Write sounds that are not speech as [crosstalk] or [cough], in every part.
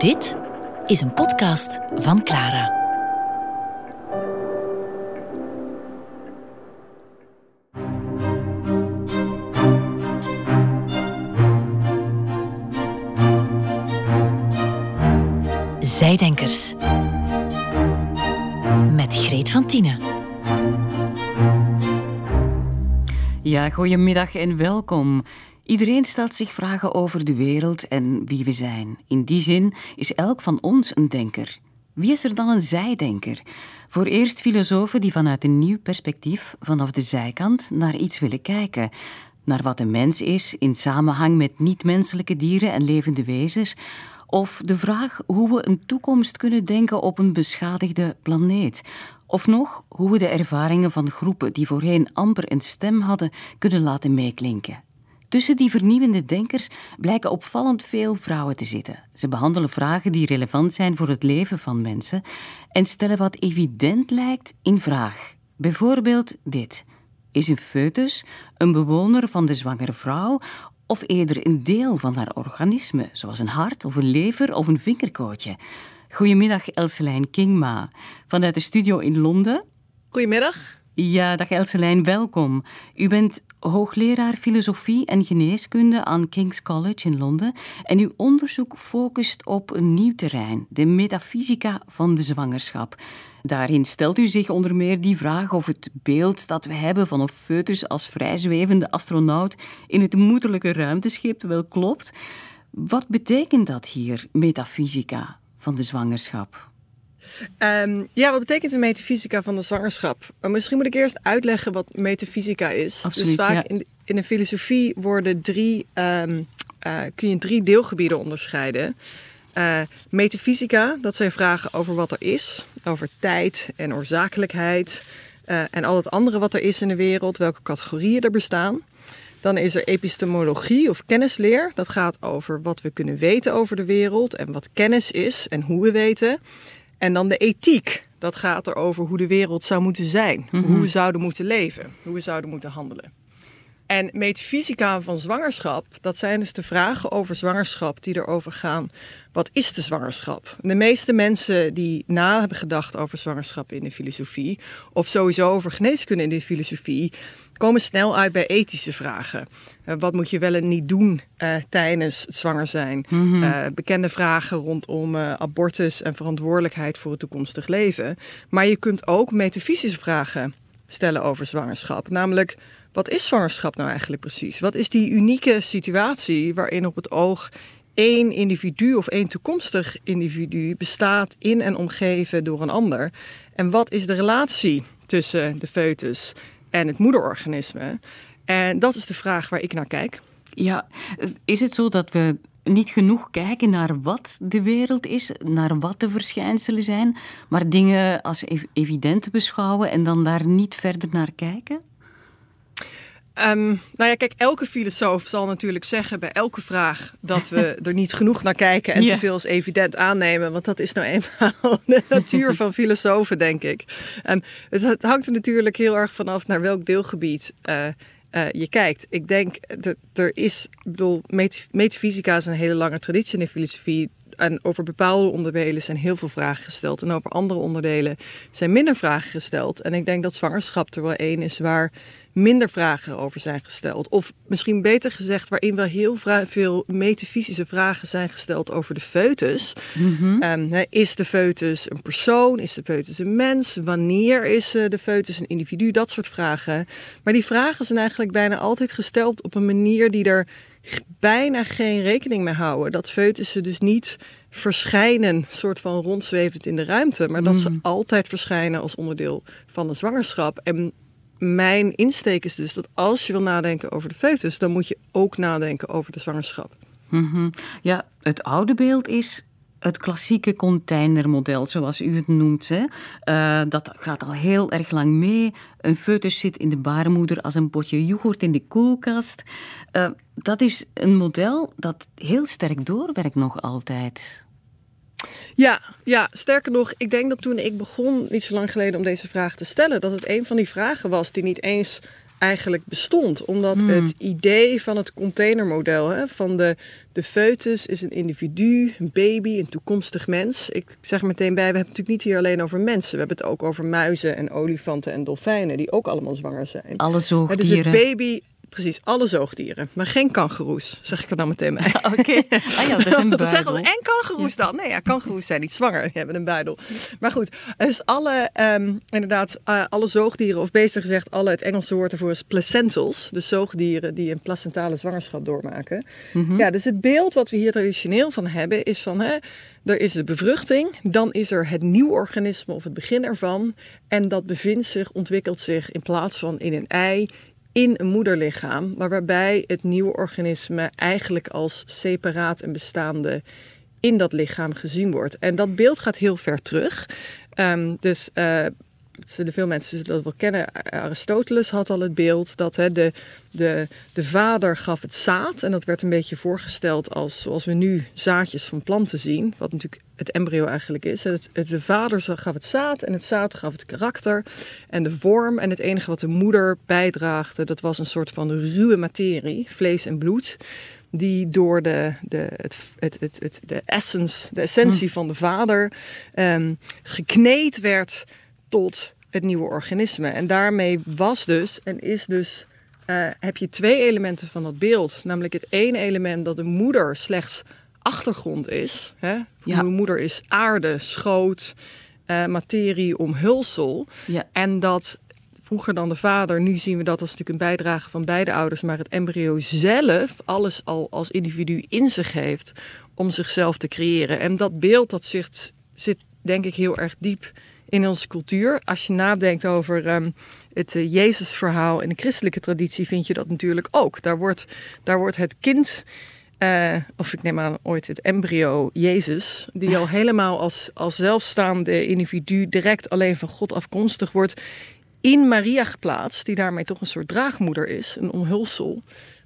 Dit is een podcast van Clara. Zijdenkers. Met Greet van Tienen. Ja, goedemiddag en welkom. Iedereen stelt zich vragen over de wereld en wie we zijn. In die zin is elk van ons een denker. Wie is er dan een zijdenker? Voor eerst filosofen die vanuit een nieuw perspectief, vanaf de zijkant, naar iets willen kijken. Naar wat een mens is in samenhang met niet-menselijke dieren en levende wezens. Of de vraag hoe we een toekomst kunnen denken op een beschadigde planeet. Of nog hoe we de ervaringen van groepen die voorheen amper een stem hadden kunnen laten meeklinken. Tussen die vernieuwende denkers blijken opvallend veel vrouwen te zitten. Ze behandelen vragen die relevant zijn voor het leven van mensen en stellen wat evident lijkt in vraag. Bijvoorbeeld dit: Is een foetus een bewoner van de zwangere vrouw of eerder een deel van haar organisme, zoals een hart of een lever of een vingerkootje? Goedemiddag, Elselijn Kingma, vanuit de studio in Londen. Goedemiddag. Ja, dag Elselijn, welkom. U bent hoogleraar filosofie en geneeskunde aan King's College in Londen en uw onderzoek focust op een nieuw terrein, de metafysica van de zwangerschap. Daarin stelt u zich onder meer die vraag of het beeld dat we hebben van een foetus als vrijzwevende astronaut in het moederlijke ruimteschip wel klopt. Wat betekent dat hier, metafysica van de zwangerschap? Um, ja, wat betekent de metafysica van de zwangerschap? Maar misschien moet ik eerst uitleggen wat metafysica is. Absoluut, dus vaak ja. in, de, in de filosofie worden drie, um, uh, kun je drie deelgebieden onderscheiden. Uh, metafysica, dat zijn vragen over wat er is, over tijd en oorzakelijkheid. En al het andere wat er is in de wereld, welke categorieën er bestaan. Dan is er epistemologie of kennisleer. Dat gaat over wat we kunnen weten over de wereld en wat kennis is en hoe we weten. En dan de ethiek. Dat gaat erover hoe de wereld zou moeten zijn. Mm -hmm. Hoe we zouden moeten leven. Hoe we zouden moeten handelen. En metafysica van zwangerschap, dat zijn dus de vragen over zwangerschap die erover gaan. Wat is de zwangerschap? De meeste mensen die na hebben gedacht over zwangerschap in de filosofie, of sowieso over geneeskunde in de filosofie, komen snel uit bij ethische vragen. Uh, wat moet je wel en niet doen uh, tijdens het zwanger zijn? Mm -hmm. uh, bekende vragen rondom abortus en verantwoordelijkheid voor het toekomstig leven. Maar je kunt ook metafysische vragen stellen over zwangerschap. Namelijk, wat is zwangerschap nou eigenlijk precies? Wat is die unieke situatie waarin op het oog één individu of één toekomstig individu bestaat in en omgeven door een ander? En wat is de relatie tussen de foetus en het moederorganisme? En dat is de vraag waar ik naar kijk. Ja, is het zo dat we niet genoeg kijken naar wat de wereld is, naar wat de verschijnselen zijn, maar dingen als evident beschouwen en dan daar niet verder naar kijken? Um, nou ja, kijk, elke filosoof zal natuurlijk zeggen bij elke vraag dat we [laughs] er niet genoeg naar kijken en ja. te veel als evident aannemen. Want dat is nou eenmaal [laughs] de natuur van filosofen, denk ik. Um, het, het, hangt er natuurlijk heel erg vanaf naar welk deelgebied uh, uh, je kijkt. Ik denk dat er is, ik bedoel, met, metafysica is een hele lange traditie in de filosofie. En over bepaalde onderdelen zijn heel veel vragen gesteld. En over andere onderdelen zijn minder vragen gesteld. En ik denk dat zwangerschap er wel één is waar minder vragen over zijn gesteld. Of misschien beter gezegd, waarin wel heel veel metafysische vragen zijn gesteld over de foetus. Mm -hmm. um, is de foetus een persoon? Is de foetus een mens? Wanneer is de foetus een individu? Dat soort vragen. Maar die vragen zijn eigenlijk bijna altijd gesteld op een manier die er bijna geen rekening mee houden. Dat foetussen dus niet verschijnen, soort van rondzwevend in de ruimte, maar dat mm. ze altijd verschijnen als onderdeel van een zwangerschap. En mijn insteek is dus dat als je wil nadenken over de foetus, dan moet je ook nadenken over de zwangerschap. -hmm. Ja, het oude beeld is het klassieke containermodel, zoals u het noemt. Hè. Uh, dat gaat al heel erg lang mee. Een foetus zit in de baarmoeder als een potje yoghurt in de koelkast. Uh, dat is een model dat heel sterk doorwerkt nog altijd. Ja, ja, sterker nog, ik denk dat toen ik begon, niet zo lang geleden, om deze vraag te stellen, dat het een van die vragen was die niet eens eigenlijk bestond. Omdat Hmm. het idee van het containermodel, hè, van de, de foetus is een individu, een baby, een toekomstig mens. Ik zeg meteen bij, we hebben het natuurlijk niet hier alleen over mensen. We hebben het ook over muizen en olifanten en dolfijnen, die ook allemaal zwanger zijn. Alle Hè, dus zoogdieren. het baby, precies, alle zoogdieren. Maar geen kangoeroes, zeg ik er dan meteen bij. [laughs] Oké. Ah ja, dat is een [laughs] buidel. en kangoeroes dan? Nee, ja, kangoeroes zijn niet zwanger. Die hebben een buidel. Maar goed, dus alle, ehm, inderdaad, eh, alle zoogdieren, of beter gezegd, alle, het Engelse woord ervoor is placentals. Dus zoogdieren die een placentale zwangerschap doormaken. Mhm. Ja, dus het beeld wat we hier traditioneel van hebben is van, hè, er is de bevruchting, dan is er het nieuw organisme of het begin ervan. En dat bevindt zich, ontwikkelt zich in plaats van in een ei, in een moederlichaam, maar waarbij het nieuwe organisme eigenlijk als separaat en bestaande in dat lichaam gezien wordt. En dat beeld gaat heel ver terug. Ehm, dus eh, zullen veel mensen zullen dat wel kennen. Aristoteles had al het beeld dat hè, de, de, de vader gaf het zaad. En dat werd een beetje voorgesteld als zoals we nu zaadjes van planten zien. Wat natuurlijk het embryo eigenlijk is. Het, het- de vader gaf het zaad en het zaad gaf het karakter en de vorm. En het enige wat de moeder bijdraagde, dat was een soort van ruwe materie, vlees en bloed. Die door de, de, het, het, het, het, de, essence, de essentie van de vader ehm, gekneed werd tot het nieuwe organisme. En daarmee was dus en is dus, eh, heb je twee elementen van dat beeld. Namelijk het ene element dat de moeder slechts achtergrond is. Hè? Ja. De moeder is aarde, schoot, eh, materie, omhulsel. Ja. En dat vroeger dan de vader, nu zien we dat als natuurlijk een bijdrage van beide ouders, maar het embryo zelf alles al als individu in zich heeft om zichzelf te creëren. En dat beeld dat zit, zit denk ik heel erg diep in onze cultuur. Als je nadenkt over ehm, het eh, Jezusverhaal in de christelijke traditie, vind je dat natuurlijk ook. Daar wordt, daar wordt het kind, eh, of ik neem aan ooit het embryo Jezus, die al [laughs] helemaal als, als zelfstaande individu direct alleen van God afkomstig wordt, in Maria geplaatst, die daarmee toch een soort draagmoeder is, een omhulsel,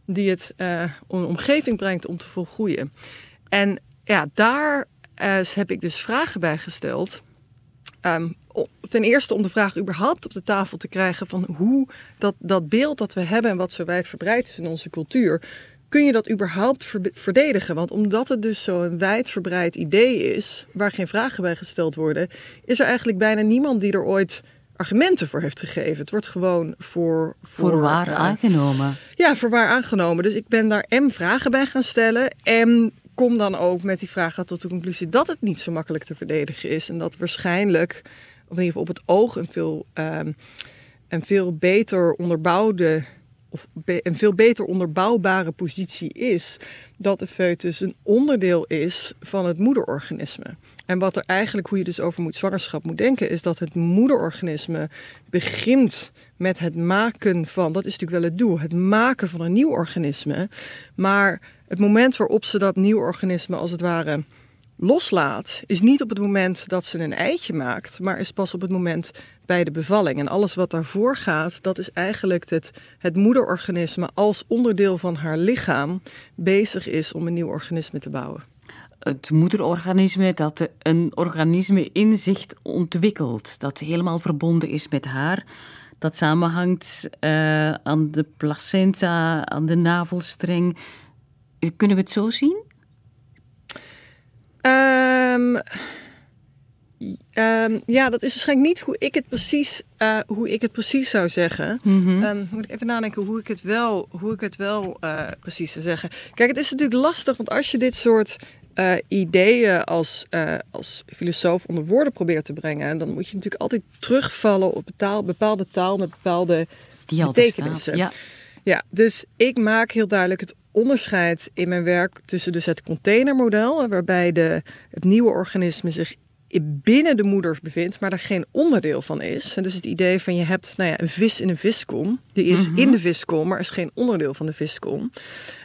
die het eh, een omgeving brengt om te volgroeien. En ja, daar eh, heb ik dus vragen bij gesteld. Ehm, ten eerste om de vraag überhaupt op de tafel te krijgen van hoe dat, dat beeld dat we hebben en wat zo wijdverbreid is in onze cultuur, kun je dat überhaupt ver- verdedigen? Want omdat het dus zo'n wijdverbreid idee is, waar geen vragen bij gesteld worden, is er eigenlijk bijna niemand die er ooit argumenten voor heeft gegeven. Het wordt gewoon voor... Voor waar eh, aangenomen. ja, voor waar aangenomen. Dus ik ben daar M vragen bij gaan stellen. En kom dan ook met die vragen tot de conclusie dat het niet zo makkelijk te verdedigen is. En dat waarschijnlijk, of in ieder geval op het oog, een veel, ehm, een veel beter onderbouwde. Of een veel beter onderbouwbare positie is dat de foetus een onderdeel is van het moederorganisme. En wat er eigenlijk, hoe je dus over moet, zwangerschap moet denken, is dat het moederorganisme begint met het maken van, dat is natuurlijk wel het doel, het maken van een nieuw organisme. Maar het moment waarop ze dat nieuw organisme als het ware loslaat, is niet op het moment dat ze een eitje maakt, maar is pas op het moment bij de bevalling. En alles wat daarvoor gaat, dat is eigenlijk het, het moederorganisme als onderdeel van haar lichaam bezig is om een nieuw organisme te bouwen. Het moederorganisme dat een organisme in zich ontwikkelt, dat helemaal verbonden is met haar, dat samenhangt eh, aan de placenta, aan de navelstreng. Kunnen we het zo zien? Ehm, ehm, ja, dat is waarschijnlijk niet hoe ik het precies, eh, hoe ik het precies zou zeggen. Ehm, moet ik even nadenken hoe ik het wel, hoe ik het wel eh, precies zou zeggen. Kijk, het is natuurlijk lastig, want als je dit soort eh, ideeën als, als filosoof onder woorden probeert te brengen, dan moet je natuurlijk altijd terugvallen op betaal, bepaalde taal met bepaalde Die al betekenissen. bestaat. Ja. Ja, dus ik maak heel duidelijk het onderscheid in mijn werk tussen dus het containermodel, waarbij de, het nieuwe organisme zich binnen de moeder bevindt, maar er geen onderdeel van is. En dus het idee van je hebt nou ja, een vis in een viskom, die is in de viskom, maar is geen onderdeel van de viskom.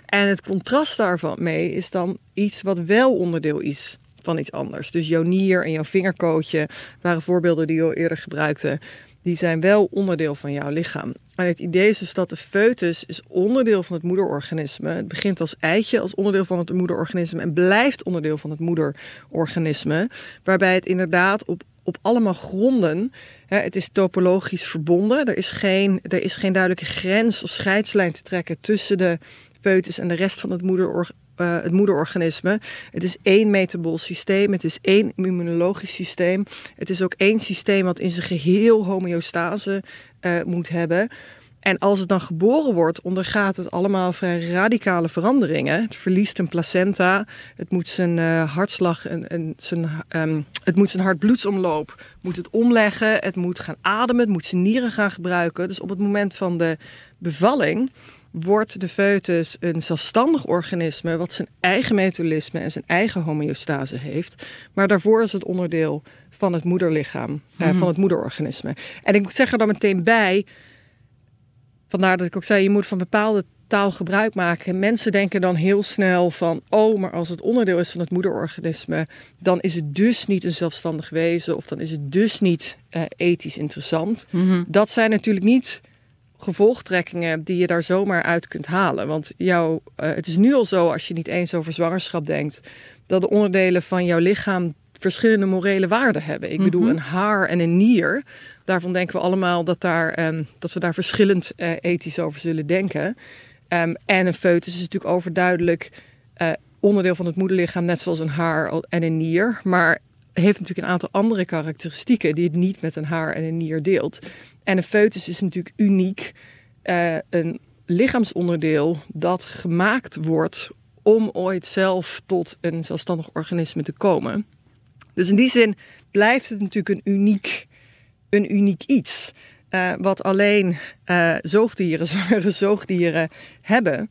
En het contrast daarvan mee is dan iets wat wel onderdeel is van iets anders. Dus jouw nier en jouw vingerkootje waren voorbeelden die je al eerder gebruikte. Die zijn wel onderdeel van jouw lichaam. En het idee is dus dat de foetus is onderdeel van het moederorganisme. Het begint als eitje, als onderdeel van het moederorganisme en blijft onderdeel van het moederorganisme. Waarbij het inderdaad op, op allemaal gronden. het is topologisch verbonden. Er is, geen, er is geen duidelijke grens of scheidslijn te trekken tussen de foetus en de rest van het, moeder, uh, het moederorganisme. Het is één metabol systeem, het is één immunologisch systeem. Het is ook één systeem wat in zijn geheel homeostase uh, moet hebben. En als het dan geboren wordt, ondergaat het allemaal vrij radicale veranderingen. Het verliest een placenta, het moet zijn uh, hartslag en, en zijn, um, het moet zijn hartbloedsomloop moet het omleggen, het moet gaan ademen, het moet zijn nieren gaan gebruiken. Dus op het moment van de bevalling wordt de foetus een zelfstandig organisme wat zijn eigen metabolisme en zijn eigen homeostase heeft. Maar daarvoor is het onderdeel van het moederlichaam, eh, mhm. van het moederorganisme. En ik zeg er dan meteen bij, vandaar dat ik ook zei, je moet van bepaalde taal gebruik maken. Mensen denken dan heel snel van, oh, maar als het onderdeel is van het moederorganisme, dan is het dus niet een zelfstandig wezen of dan is het dus niet uh, ethisch interessant. Mhm. Dat zijn natuurlijk niet gevolgtrekkingen die je daar zomaar uit kunt halen. Want jouw, uh, het is nu al zo, als je niet eens over zwangerschap denkt, dat de onderdelen van jouw lichaam verschillende morele waarden hebben. Ik bedoel, mhm. een haar en een nier. Daarvan denken we allemaal dat, daar, um, dat we daar verschillend uh, ethisch over zullen denken. Um, en een foetus is natuurlijk overduidelijk uh, onderdeel van het moederlichaam, net zoals een haar en een nier. Maar heeft natuurlijk een aantal andere karakteristieken die het niet met een haar en een nier deelt. En een foetus is natuurlijk uniek. Uh, een lichaamsonderdeel dat gemaakt wordt om ooit zelf tot een zelfstandig organisme te komen. Dus in die zin blijft het natuurlijk een uniek, een uniek iets. Uh, wat alleen uh, zoogdieren, [laughs] zwangere zoogdieren hebben.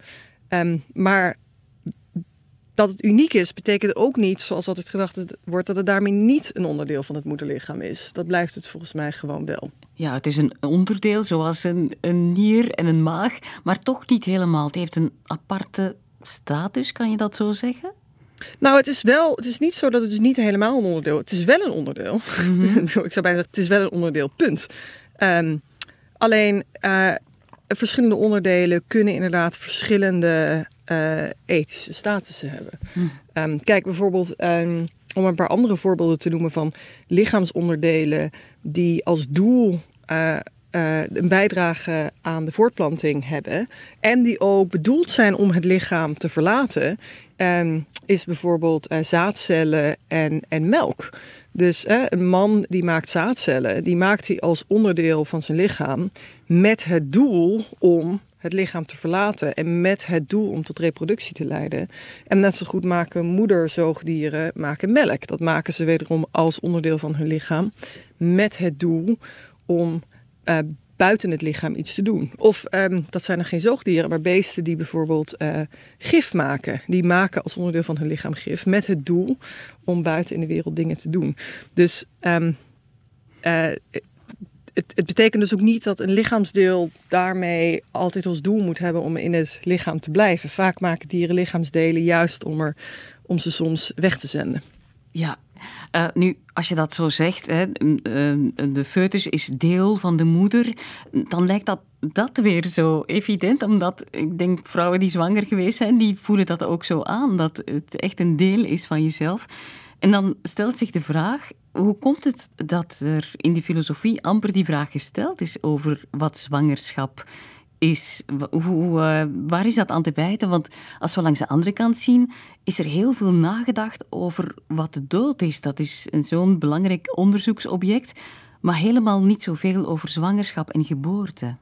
Um, maar dat het uniek is, betekent ook niet, zoals altijd gedacht wordt, dat het daarmee niet een onderdeel van het moederlichaam is. Dat blijft het volgens mij gewoon wel. Ja, het is een onderdeel zoals een, een nier en een maag, maar toch niet helemaal. Het heeft een aparte status, kan je dat zo zeggen? Nou, het is wel, het is niet zo dat het dus niet helemaal een onderdeel is. Het is wel een onderdeel. Mm -hmm. [laughs] Ik zou bijna zeggen, het is wel een onderdeel, punt. Um, alleen, uh, verschillende onderdelen kunnen inderdaad verschillende uh, ethische statussen hebben. Hm. Um, kijk bijvoorbeeld, um, om een paar andere voorbeelden te noemen van lichaamsonderdelen die als doel uh, uh, een bijdrage aan de voortplanting hebben en die ook bedoeld zijn om het lichaam te verlaten, um, is bijvoorbeeld zaadcellen en, en melk. Dus een man die maakt zaadcellen, die maakt hij als onderdeel van zijn lichaam met het doel om het lichaam te verlaten en met het doel om tot reproductie te leiden. En net zo goed maken moederzoogdieren maken melk. Dat maken ze wederom als onderdeel van hun lichaam met het doel om uh, buiten het lichaam iets te doen. Of um, dat zijn er geen zoogdieren, maar beesten die bijvoorbeeld uh, gif maken. Die maken als onderdeel van hun lichaam gif met het doel om buiten in de wereld dingen te doen. Dus um, het, betekent dus ook niet dat een lichaamsdeel daarmee altijd als doel moet hebben om in het lichaam te blijven. Vaak maken dieren lichaamsdelen juist om, er, om ze soms weg te zenden. Ja, uh, nu, als je dat zo zegt, hè, de foetus is deel van de moeder, dan lijkt dat, dat weer zo evident. Omdat ik denk, vrouwen die zwanger geweest zijn, die voelen dat ook zo aan. Dat het echt een deel is van jezelf. En dan stelt zich de vraag, hoe komt het dat er in die filosofie amper die vraag gesteld is over wat zwangerschap is? Hoe, uh, waar is dat aan te wijten? Want als we langs de andere kant zien, is er heel veel nagedacht over wat de dood is. Dat is zo'n belangrijk onderzoeksobject, maar helemaal niet zoveel over zwangerschap en geboorte.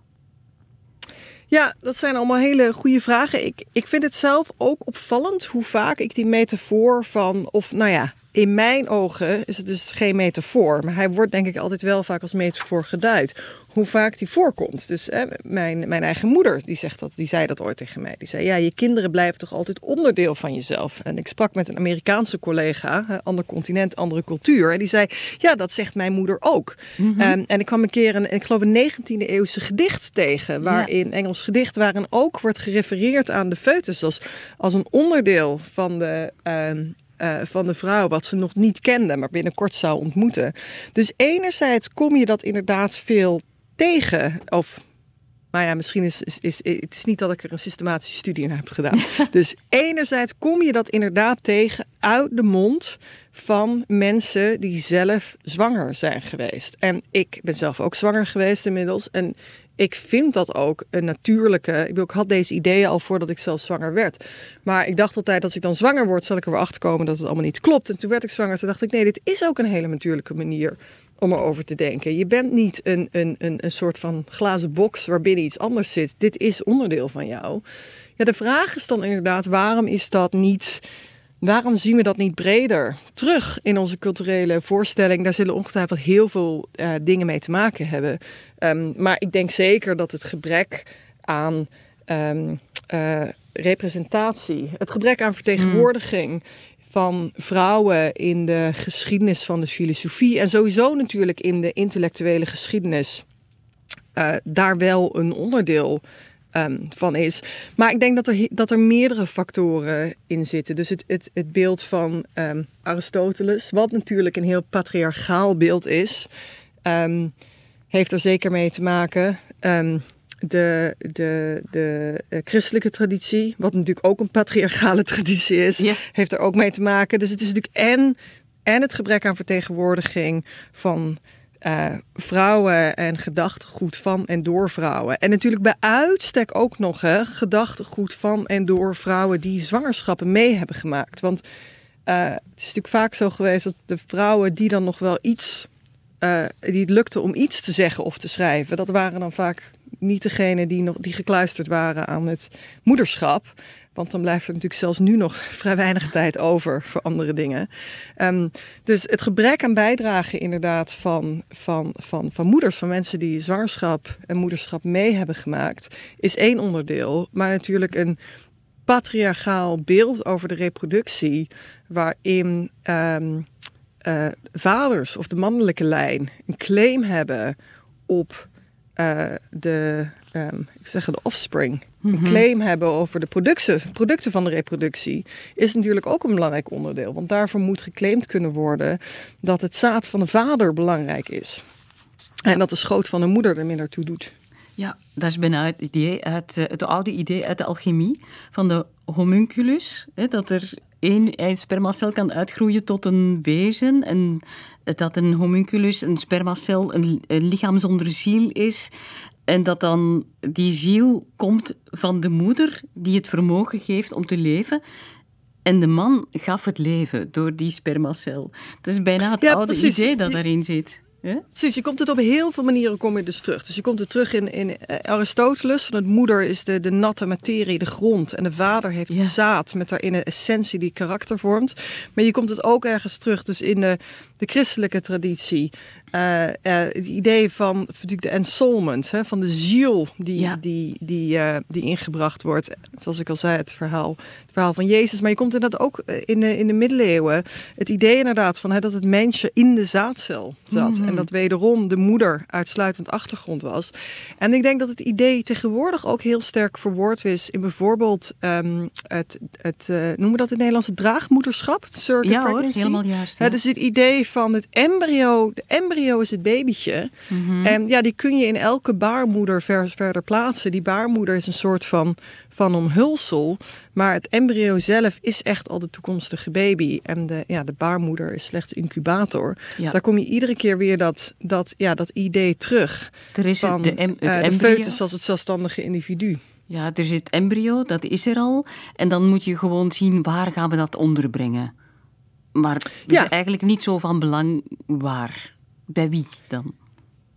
Ja, dat zijn allemaal hele goede vragen. Ik, ik vind het zelf ook opvallend hoe vaak ik die metafoor van, of nou ja, in mijn ogen is het dus geen metafoor, maar hij wordt denk ik altijd wel vaak als metafoor geduid. Hoe vaak die voorkomt. Dus hè, mijn, mijn eigen moeder die zegt dat, die zei dat ooit tegen mij. Die zei: Ja, je kinderen blijven toch altijd onderdeel van jezelf. En ik sprak met een Amerikaanse collega, ander continent, andere cultuur. En die zei: Ja, dat zegt mijn moeder ook. Mm en ik kwam een keer een, ik geloof, een 19e eeuwse gedicht tegen. Waarin Engels gedicht waarin ook wordt gerefereerd aan de foetus als, als een onderdeel van de. Ehm, uh, van de vrouw, wat ze nog niet kende, maar binnenkort zou ontmoeten. Dus enerzijds kom je dat inderdaad veel tegen, of Maar ja, misschien is, is, is het is niet dat ik er een systematische studie naar heb gedaan. [laughs] dus enerzijds kom je dat inderdaad tegen uit de mond van mensen die zelf zwanger zijn geweest. En ik ben zelf ook zwanger geweest inmiddels. En ik vind dat ook een natuurlijke. Ik, had deze ideeën al voordat ik zelf zwanger werd. Maar ik dacht altijd, als ik dan zwanger word, zal ik er weer achter komen dat het allemaal niet klopt. En toen werd ik zwanger. Toen dacht ik, nee, dit is ook een hele natuurlijke manier om erover te denken. Je bent niet een, een, een, een soort van glazen box waarbinnen iets anders zit. Dit is onderdeel van jou. Ja, de vraag is dan inderdaad, waarom is dat niet Waarom zien we dat niet breder terug in onze culturele voorstelling? Daar zullen ongetwijfeld heel veel uh, dingen mee te maken hebben. Um, maar ik denk zeker dat het gebrek aan um, uh, representatie, het gebrek aan vertegenwoordiging mm. van vrouwen in de geschiedenis van de filosofie en sowieso natuurlijk in de intellectuele geschiedenis, uh, daar wel een onderdeel um, van is. Maar ik denk dat er, dat er meerdere factoren in zitten. Dus het, het, het beeld van um, Aristoteles, wat natuurlijk een heel patriarchaal beeld is, um, heeft er zeker mee te maken. de, de, de uh, christelijke traditie, wat natuurlijk ook een patriarchale [laughs] traditie is, ja. heeft er ook mee te maken. Dus het is natuurlijk en, en het gebrek aan vertegenwoordiging van uh, vrouwen en gedachtegoed van en door vrouwen. En natuurlijk bij uitstek ook nog hè, gedachtegoed van en door vrouwen die zwangerschappen mee hebben gemaakt. Want uh, het is natuurlijk vaak zo geweest dat de vrouwen die dan nog wel iets, uh, die het lukte om iets te zeggen of te schrijven, dat waren dan vaak niet degenen die, nog, die gekluisterd waren aan het moederschap. Want dan blijft er natuurlijk zelfs nu nog vrij weinig tijd over voor andere dingen. Um, dus het gebrek aan bijdrage inderdaad van, van, van, van moeders, van mensen die zwangerschap en moederschap mee hebben gemaakt, is één onderdeel. Maar natuurlijk een patriarchaal beeld over de reproductie, waarin um, uh, vaders of de mannelijke lijn een claim hebben op uh, de, um, ik zeg de offspring een mhm. claim hebben over de producten, producten van de reproductie, is natuurlijk ook een belangrijk onderdeel. Want daarvoor moet geclaimd kunnen worden dat het zaad van de vader belangrijk is. En dat de schoot van de moeder er minder toe doet. Ja, dat is bijna het, idee uit, eh, het oude idee uit de alchemie van de homunculus. Hè, dat er één spermacel kan uitgroeien tot een wezen. En dat een homunculus, een spermacel, een, een lichaam zonder ziel is. En dat dan die ziel komt van de moeder die het vermogen geeft om te leven. En de man gaf het leven door die spermacel. Dat is bijna het oude idee dat daarin zit. Precies, je komt het op heel veel manieren kom je dus terug. Dus je komt het terug in, in eh, Aristoteles. Van het moeder is de, de natte materie, de grond. En de vader heeft het zaad met daarin een essentie die karakter vormt. Maar je komt het ook ergens terug. Dus in de, de christelijke traditie. Uh, uh, het idee van natuurlijk de ensoulment, hè, van de ziel die, die, die, uh, die ingebracht wordt. Zoals ik al zei, het verhaal, het verhaal van Jezus. Maar je komt inderdaad ook in de, in de middeleeuwen het idee inderdaad van hè, dat het mensje in de zaadcel zat. Mm -hmm. En dat wederom de moeder uitsluitend achtergrond was. En ik denk dat het idee tegenwoordig ook heel sterk verwoord is in bijvoorbeeld um, het, het noemen we dat in het Nederlands, het draagmoederschap. Ja hoor, helemaal juist. Ja. dus het idee van het embryo, de embryo is het babytje. Mhm. En ja, die kun je in elke baarmoeder vers verder plaatsen. Die baarmoeder is een soort van, van omhulsel. Maar het embryo zelf is echt al de toekomstige baby. En de, ja, de baarmoeder is slechts incubator. Daar kom je iedere keer weer dat, dat, ja, dat idee terug. Er is van, de, em, het uh, de foetus als het zelfstandige individu. Ja, er zit embryo, dat is er al. En dan moet je gewoon zien waar gaan we dat onderbrengen. Maar het is ja. eigenlijk niet zo van belang waar. Bij wie dan?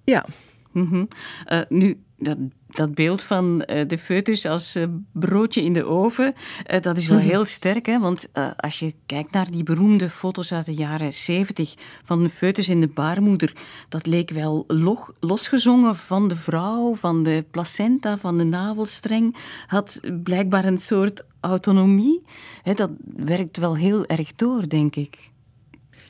Ja. Mm -hmm. uh, nu, dat, dat beeld van uh, de foetus als uh, broodje in de oven, dat is wel heel sterk. Hè? Want als je kijkt naar die beroemde foto's uit de jaren 70 van de foetus in de baarmoeder, dat leek wel log, losgezongen van de vrouw, van de placenta, van de navelstreng. Had blijkbaar een soort autonomie. Hè, dat werkt wel heel erg door, denk ik.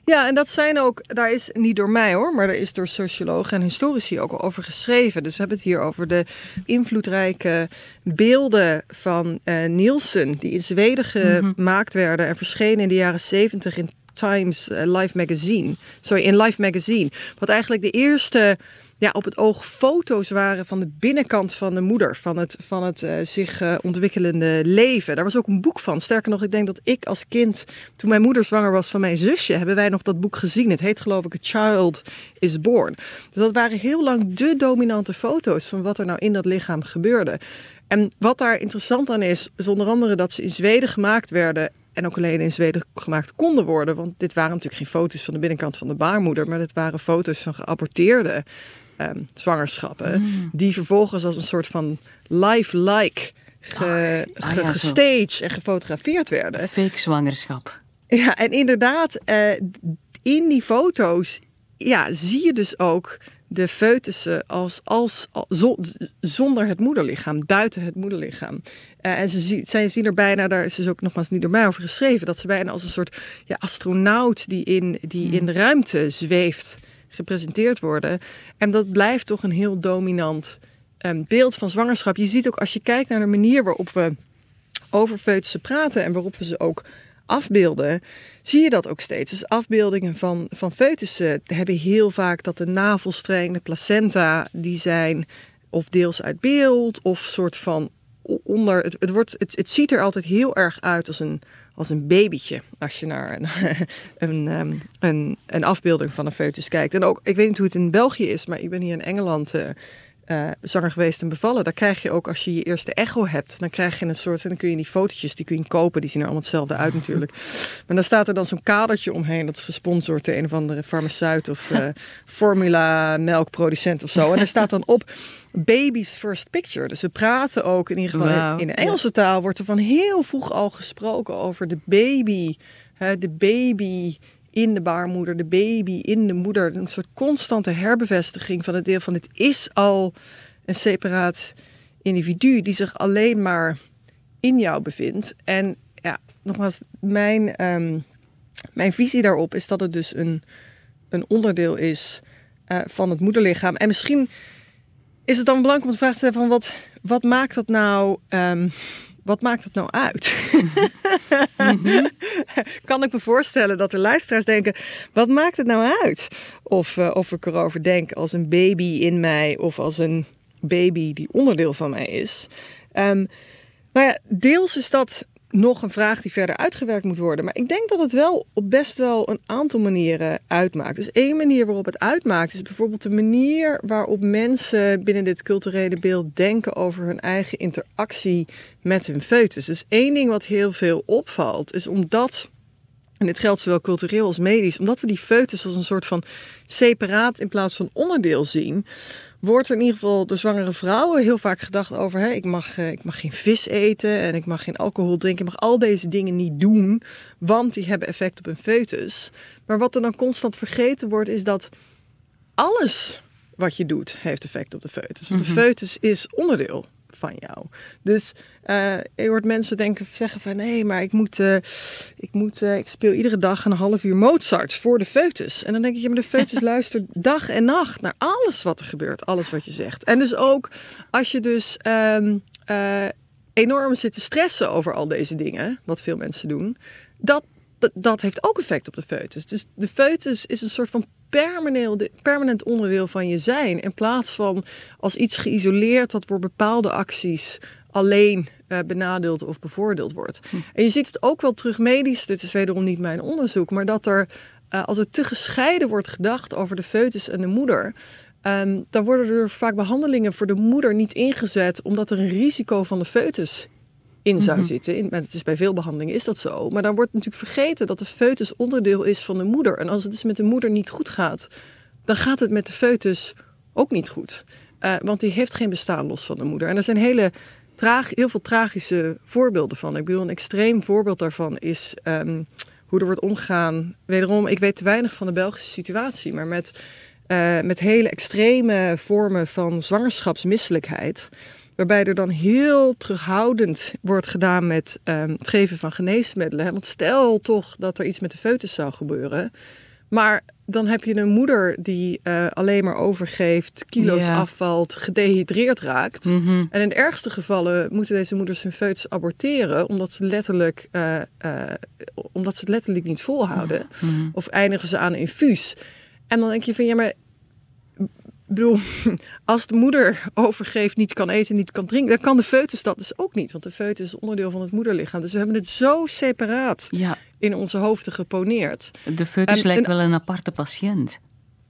Ja, en dat zijn ook, daar is niet door mij hoor, maar daar is door sociologen en historici ook al over geschreven. Dus we hebben het hier over de invloedrijke beelden van uh, Nielsen, die in Zweden mhm. gemaakt mm -hmm. werden en verschenen in de jaren zeventig in Times uh, Life Magazine. Sorry, in Life Magazine. Wat eigenlijk de eerste ja, op het oog foto's waren van de binnenkant van de moeder, van het, van het uh, zich uh, ontwikkelende leven. Daar was ook een boek van. Sterker nog, ik denk dat ik als kind, toen mijn moeder zwanger was van mijn zusje, hebben wij nog dat boek gezien. Het heet geloof ik A Child is Born. Dus dat waren heel lang de dominante foto's van wat er nou in dat lichaam gebeurde. En wat daar interessant aan is, is onder andere dat ze in Zweden gemaakt werden en ook alleen in Zweden gemaakt konden worden. Want dit waren natuurlijk geen foto's van de binnenkant van de baarmoeder, maar dit waren foto's van geaborteerde um, zwangerschappen. Mm. Die vervolgens als een soort van lifelike ge, oh, ja, gestaged en gefotografeerd werden. Fake zwangerschap. Ja, en inderdaad, uh, in die foto's ja, zie je dus ook de foetussen als, als, als zonder het moederlichaam, buiten het moederlichaam. Uh, en ze, zien, zij zien er bijna, daar is dus ook nogmaals niet door mij over geschreven, dat ze bijna als een soort ja, astronaut die, in, die mm. in de ruimte zweeft gepresenteerd worden. En dat blijft toch een heel dominant um, beeld van zwangerschap. Je ziet ook als je kijkt naar de manier waarop we over foetussen praten en waarop we ze ook afbeelden, zie je dat ook steeds. Dus afbeeldingen van, van foetussen hebben heel vaak dat de navelstreng, de placenta, die zijn of deels uit beeld of soort van onder. Het, het, wordt, het, het ziet er altijd heel erg uit als een, als een babytje als je naar een, [laughs] een, ehm, een, een, afbeelding van een foetus kijkt. En ook, ik weet niet hoe het in België is, maar ik ben hier in Engeland uh, zanger geweest en bevallen. Daar krijg je ook als je je eerste echo hebt, dan krijg je een soort, en dan kun je die fotootjes, die kun je kopen, die zien er allemaal hetzelfde uit natuurlijk. Maar dan staat er dan zo'n kadertje omheen, dat is gesponsord door een of andere farmaceut of uh, [laughs] formula melkproducent of zo. En er staat dan op baby's first picture. Dus we praten ook in ieder geval in de Engelse taal wordt er van heel vroeg al gesproken over de baby, hè, de baby in de baarmoeder, de baby in de moeder. Een soort constante herbevestiging van het deel van dit is al een separaat individu die zich alleen maar in jou bevindt. En ja, nogmaals, mijn, ehm, mijn visie daarop is dat het dus een, een onderdeel is uh, van het moederlichaam. En misschien is het dan belangrijk om de vraag te stellen van wat, wat maakt dat nou... Um, wat maakt het nou uit? Mhm. [laughs] kan ik me voorstellen dat de luisteraars denken: wat maakt het nou uit? Of, uh, of ik erover denk als een baby in mij of als een baby die onderdeel van mij is. Um, nou ja, deels is dat nog een vraag die verder uitgewerkt moet worden. Maar ik denk dat het wel op best wel een aantal manieren uitmaakt. Dus één manier waarop het uitmaakt is bijvoorbeeld de manier waarop mensen binnen dit culturele beeld denken over hun eigen interactie met hun foetus. Dus één ding wat heel veel opvalt is omdat. En dit geldt zowel cultureel als medisch, omdat we die foetus als een soort van separaat in plaats van onderdeel zien, wordt er in ieder geval door zwangere vrouwen heel vaak gedacht over: hè, ik, mag, uh, ik mag geen vis eten en ik mag geen alcohol drinken, ik mag al deze dingen niet doen, want die hebben effect op een foetus. Maar wat er dan constant vergeten wordt, is dat alles wat je doet heeft effect op de foetus. Want de mhm. foetus is onderdeel van jou. Dus uh, je hoort mensen denken, zeggen van nee, maar ik moet, uh, ik, moet uh, ik speel iedere dag een half uur Mozart voor de foetus. En dan denk ik, ja, maar de foetus [laughs] luistert dag en nacht naar alles wat er gebeurt, alles wat je zegt. En dus ook als je dus um, enorm zit te stressen over al deze dingen, wat veel mensen doen, dat, dat, dat heeft ook effect op de foetus. Dus de foetus is een soort van permanent onderdeel van je zijn. In plaats van als iets geïsoleerd wat voor bepaalde acties alleen uh, benadeeld of bevoordeeld wordt. Hm. En je ziet het ook wel terug medisch, dit is wederom niet mijn onderzoek, maar dat er, uh, als er te gescheiden wordt gedacht over de foetus en de moeder, um, dan worden er vaak behandelingen voor de moeder niet ingezet, omdat er een risico van de foetus in zou mhm. zitten. In, het is bij veel behandelingen is dat zo. Maar dan wordt natuurlijk vergeten dat de foetus onderdeel is van de moeder. En als het dus met de moeder niet goed gaat, dan gaat het met de foetus ook niet goed. Uh, want die heeft geen bestaan los van de moeder. En er zijn hele traag, heel veel tragische voorbeelden van. Ik bedoel, een extreem voorbeeld daarvan is um, hoe er wordt omgegaan. Wederom, ik weet te weinig van de Belgische situatie, maar met, uh, met hele extreme vormen van zwangerschapsmisselijkheid. Waarbij er dan heel terughoudend wordt gedaan met um, het geven van geneesmiddelen. Want stel toch dat er iets met de foetus zou gebeuren. Maar dan heb je een moeder die uh, alleen maar overgeeft, kilo's afvalt, gedehydreerd raakt. Mm -hmm. En in de ergste gevallen moeten deze moeders hun foetus aborteren, omdat ze letterlijk, uh, uh, omdat ze het letterlijk niet volhouden. Mm -hmm. Of eindigen ze aan een infuus. En dan denk je van ja, maar bedoel, [laughs] als de moeder overgeeft, niet kan eten, niet kan drinken, dan kan de foetus dat dus ook niet. Want de foetus is onderdeel van het moederlichaam. Dus we hebben het zo separaat Ja, in onze hoofden geponeerd. de foetus En- lijkt en- wel een aparte patiënt.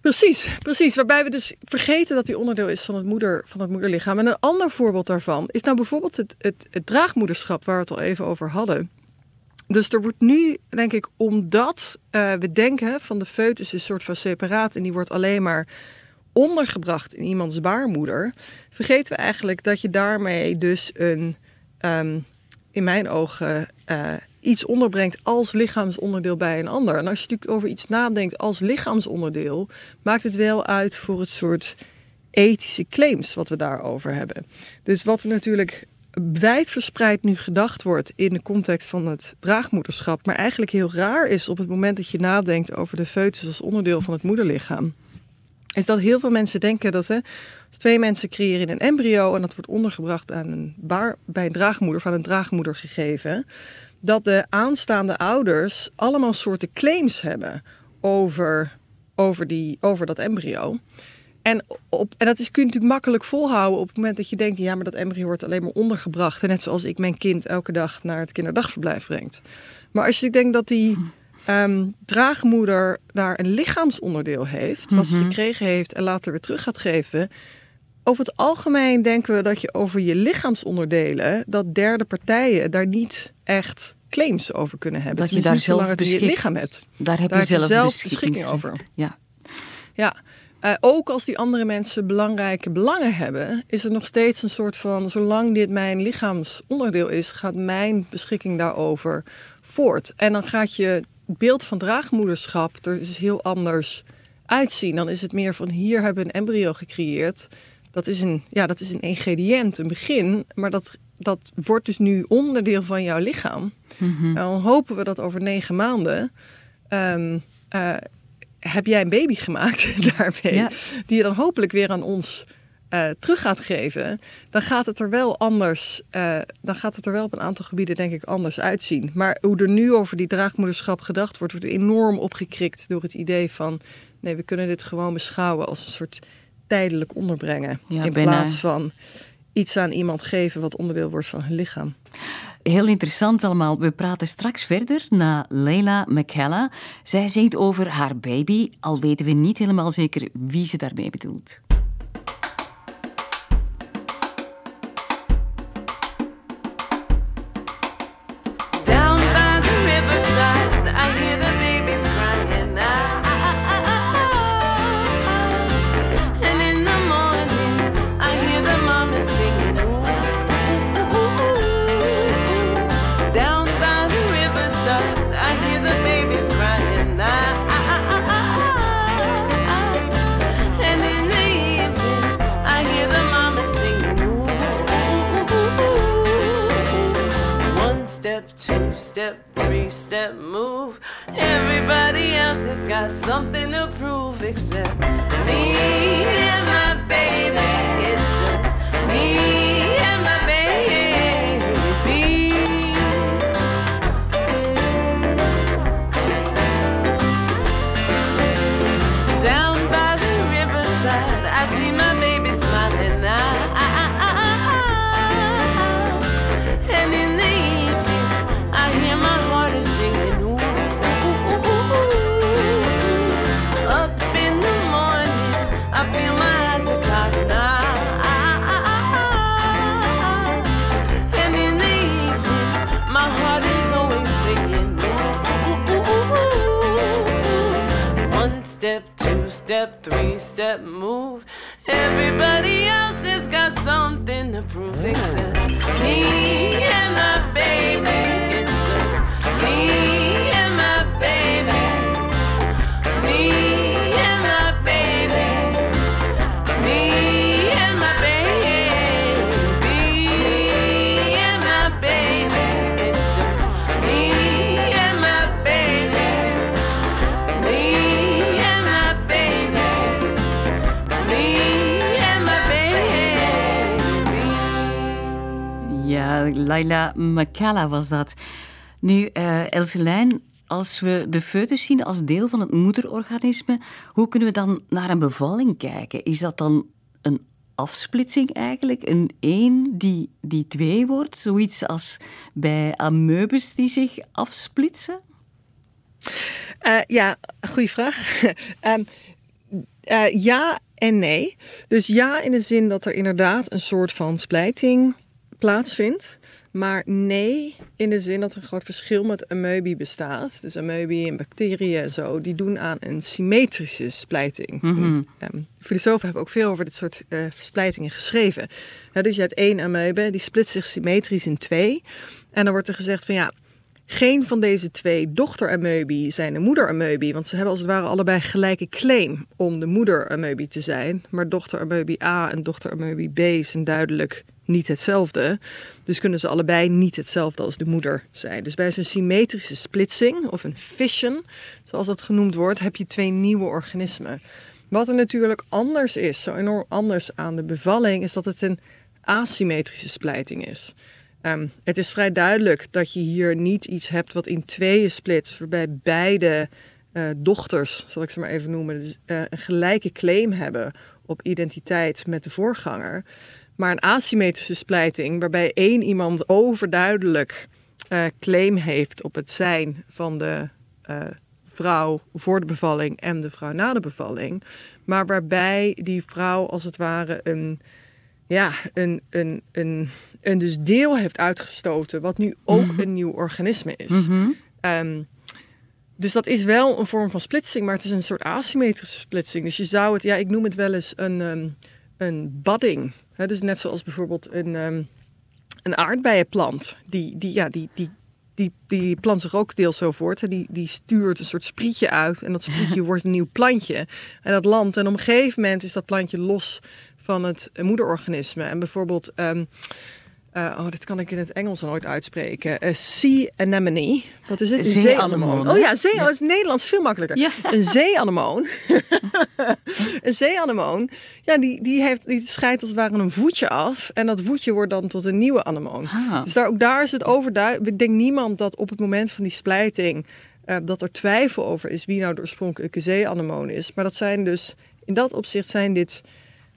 Precies, precies. Waarbij we dus vergeten dat die onderdeel is van het, moeder, van het moederlichaam. En een ander voorbeeld daarvan is nou bijvoorbeeld het, het, het draagmoederschap, waar we het al even over hadden. Dus er wordt nu, denk ik, omdat eh, we denken van de foetus is een soort van separaat en die wordt alleen maar ondergebracht in iemands baarmoeder, vergeten we eigenlijk dat je daarmee dus een, ehm, in mijn ogen, eh, iets onderbrengt als lichaamsonderdeel bij een ander. En als je natuurlijk over iets nadenkt als lichaamsonderdeel, maakt het wel uit voor het soort ethische claims wat we daarover hebben. Dus wat er natuurlijk wijdverspreid nu gedacht wordt in de context van het draagmoederschap, maar eigenlijk heel raar is op het moment dat je nadenkt over de foetus als onderdeel van het moederlichaam, is dat heel veel mensen denken dat hè, twee mensen creëren een embryo en dat wordt ondergebracht aan een baar, bij een draagmoeder aan een draagmoeder gegeven, dat de aanstaande ouders allemaal soorten claims hebben over, over, die, over dat embryo. En, op, en dat is, kun je natuurlijk makkelijk volhouden op het moment dat je denkt, ja, maar dat embryo wordt alleen maar ondergebracht. En net zoals ik mijn kind elke dag naar het kinderdagverblijf brengt. Maar als je denkt dat die ehm, draagmoeder daar een lichaamsonderdeel heeft, wat ze Mhm. gekregen heeft en later weer terug gaat geven. Over het algemeen denken we dat je over je lichaamsonderdelen, dat derde partijen daar niet echt claims over kunnen hebben. Dat je daar zelf in je beschik- lichaam hebt. Daar heb Daar je zelf, zelf beschikking beschikking over. Ja. Ja, eh, ook als die andere mensen belangrijke belangen hebben, is er nog steeds een soort van: zolang dit mijn lichaamsonderdeel is, gaat mijn beschikking daarover voort. En dan gaat je beeld van draagmoederschap er dus heel anders uitzien. Dan is het meer van: hier hebben we een embryo gecreëerd. Dat is een, ja, dat is een ingrediënt, een begin, maar dat, dat wordt dus nu onderdeel van jouw lichaam. En dan hopen we dat over negen maanden. ehm, eh, heb jij een baby gemaakt [laughs] daarmee, die je dan hopelijk weer aan ons eh, terug gaat geven, dan gaat het er wel anders, eh, dan gaat het er wel op een aantal gebieden denk ik anders uitzien. Maar hoe er nu over die draagmoederschap gedacht wordt, wordt enorm opgekrikt door het idee van, nee, we kunnen dit gewoon beschouwen als een soort tijdelijk onderbrengen, Ja, in bijna. plaats van iets aan iemand geven wat onderdeel wordt van hun lichaam. Heel interessant allemaal. We praten straks verder naar Leila McKella. Zij zingt over haar baby, al weten we niet helemaal zeker wie ze daarmee bedoelt. Step move. Everybody else has got something to prove except me and my baby. Laila McKella was dat. Nu, eh Elselijn, als we de foetus zien als deel van het moederorganisme, hoe kunnen we dan naar een bevalling kijken? Is dat dan een afsplitsing eigenlijk? Een één die, die twee wordt? Zoiets als bij amoebes die zich afsplitsen? Uh, ja, goede vraag. um, [laughs] uh, ja en nee. Dus ja in de zin dat er inderdaad een soort van splijting plaatsvindt. Maar nee, in de zin dat er een groot verschil met amoebi bestaat. Dus amoebi en bacteriën en zo, die doen aan een symmetrische splijting. Mm -hmm. um, filosofen hebben ook veel over dit soort uh, splijtingen geschreven. dus je hebt één amoebe, die splitst zich symmetrisch in twee. En dan wordt er gezegd van ja, geen van deze twee dochteramoebi zijn een moederamoebi, want ze hebben als het ware allebei gelijke claim om de moederamoebi te zijn. Maar dochteramoebi A en dochteramoebi B zijn duidelijk niet hetzelfde. Dus kunnen ze allebei niet hetzelfde als de moeder zijn. Dus bij zo'n symmetrische splitsing of een fission, zoals dat genoemd wordt, heb je twee nieuwe organismen. Wat er natuurlijk anders is, zo enorm anders aan de bevalling, is dat het een asymmetrische splijting is. Um, het is vrij duidelijk dat je hier niet iets hebt wat in tweeën splitst, waarbij beide uh, dochters, zal ik ze maar even noemen, dus, uh, een gelijke claim hebben op identiteit met de voorganger. Maar een asymmetrische splijting, waarbij één iemand overduidelijk uh, claim heeft op het zijn van de vrouw voor de bevalling en de vrouw na de bevalling, maar waarbij die vrouw als het ware een ja, een, een, een, een dus deel heeft uitgestoten, wat nu ook mm -hmm. een nieuw organisme is. Mm -hmm. um, dus dat is wel een vorm van splitsing, maar het is een soort asymmetrische splitsing. Dus je zou het, ja, ik noem het wel eens een, um, een budding. He, dus net zoals bijvoorbeeld een, um, een aardbeienplant. Die, die, ja, die, die, die, die plant zich ook deels zo voort. Die, die stuurt een soort sprietje uit en dat sprietje [laughs] wordt een nieuw plantje. En dat landt en op een gegeven moment is dat plantje los van het moederorganisme. En bijvoorbeeld, um, uh, oh, dit kan ik in het Engels nooit uitspreken. Uh, sea anemone. Wat is het? Een zeeanemoon. Oh ja, zee, ja. Oh, het Nederlands veel makkelijker. Ja. Een zeeanemoon. [laughs] een zeeanemoon. Ja, die, die, heeft, die scheidt als het ware een voetje af. En dat voetje wordt dan tot een nieuwe anemoon. Ah. Dus daar, ook daar is het overduidelijk. Ik denk niemand dat op het moment van die splijting... Uh, dat er twijfel over is wie nou de oorspronkelijke zeeanemoon is. Maar dat zijn dus... In dat opzicht zijn dit...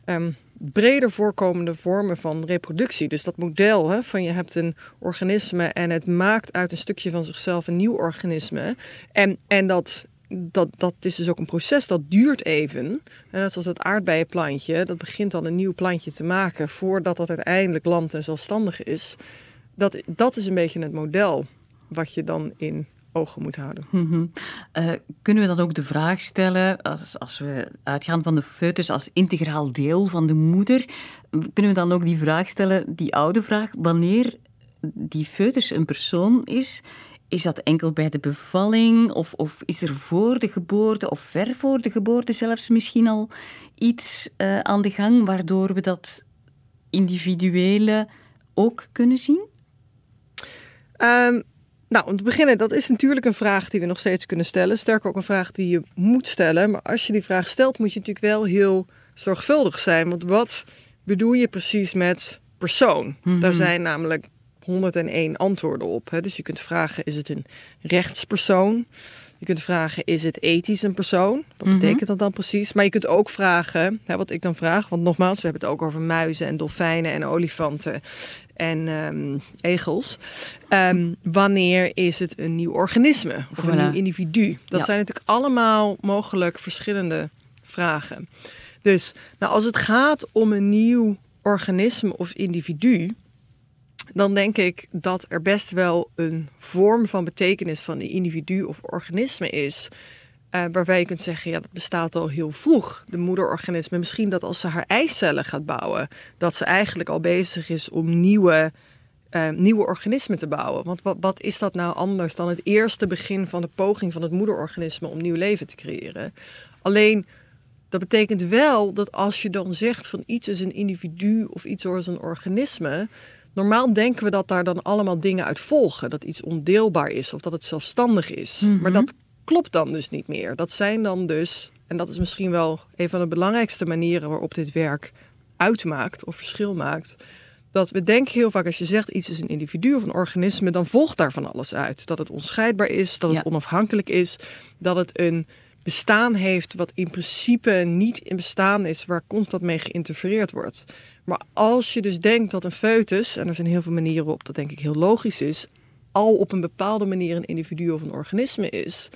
Um, breder voorkomende vormen van reproductie. Dus dat model hè, van je hebt een organisme en het maakt uit een stukje van zichzelf een nieuw organisme. En, en dat, dat, dat is dus ook een proces dat duurt even. En net zoals het aardbeienplantje, dat begint dan een nieuw plantje te maken voordat dat uiteindelijk land en zelfstandig is. Dat, dat is een beetje het model wat je dan in ogen moet houden. Mm -hmm. uh, kunnen we dan ook de vraag stellen, als, als we uitgaan van de foetus als integraal deel van de moeder, kunnen we dan ook die vraag stellen, die oude vraag, wanneer die foetus een persoon is, is dat enkel bij de bevalling of, of is er voor de geboorte of ver voor de geboorte zelfs misschien al iets uh, aan de gang waardoor we dat individuele ook kunnen zien? Um, nou, om te beginnen, dat is natuurlijk een vraag die we nog steeds kunnen stellen. Sterker ook een vraag die je moet stellen. Maar als je die vraag stelt, moet je natuurlijk wel heel zorgvuldig zijn. Want wat bedoel je precies met persoon? Mm -hmm. Daar zijn namelijk 101 antwoorden op. Hè? Dus je kunt vragen, is het een rechtspersoon? Je kunt vragen, is het ethisch een persoon? Wat mm -hmm. betekent dat dan precies? Maar je kunt ook vragen, hè, wat ik dan vraag, want nogmaals, we hebben het ook over muizen en dolfijnen en olifanten en um, egels. Um, wanneer is het een nieuw organisme of voilà. een nieuw individu? Dat ja. zijn natuurlijk allemaal mogelijk verschillende vragen. Dus nou, als het gaat om een nieuw organisme of individu, dan denk ik dat er best wel een vorm van betekenis van een individu of organisme is. Uh, waarbij je kunt zeggen, ja, dat bestaat al heel vroeg. De moederorganisme, misschien dat als ze haar eicellen gaat bouwen, dat ze eigenlijk al bezig is om nieuwe, uh, nieuwe organismen te bouwen. Want wat, wat is dat nou anders dan het eerste begin van de poging van het moederorganisme om nieuw leven te creëren? Alleen, dat betekent wel dat als je dan zegt van iets is een individu of iets is een organisme, Normaal denken we dat daar dan allemaal dingen uit volgen. Dat iets ondeelbaar is of dat het zelfstandig is. Mm -hmm. Maar dat klopt dan dus niet meer. Dat zijn dan dus, en dat is misschien wel een van de belangrijkste manieren waarop dit werk uitmaakt of verschil maakt. dat we denken heel vaak als je zegt iets is een individu of een organisme, dan volgt daar van alles uit. Dat het onscheidbaar is, dat het Ja. onafhankelijk is, dat het een bestaan heeft wat in principe niet in bestaan is, waar constant mee geïnterfereerd wordt. Maar als je dus denkt dat een foetus, en er zijn heel veel manieren op dat denk ik heel logisch is, al op een bepaalde manier een individu of een organisme is,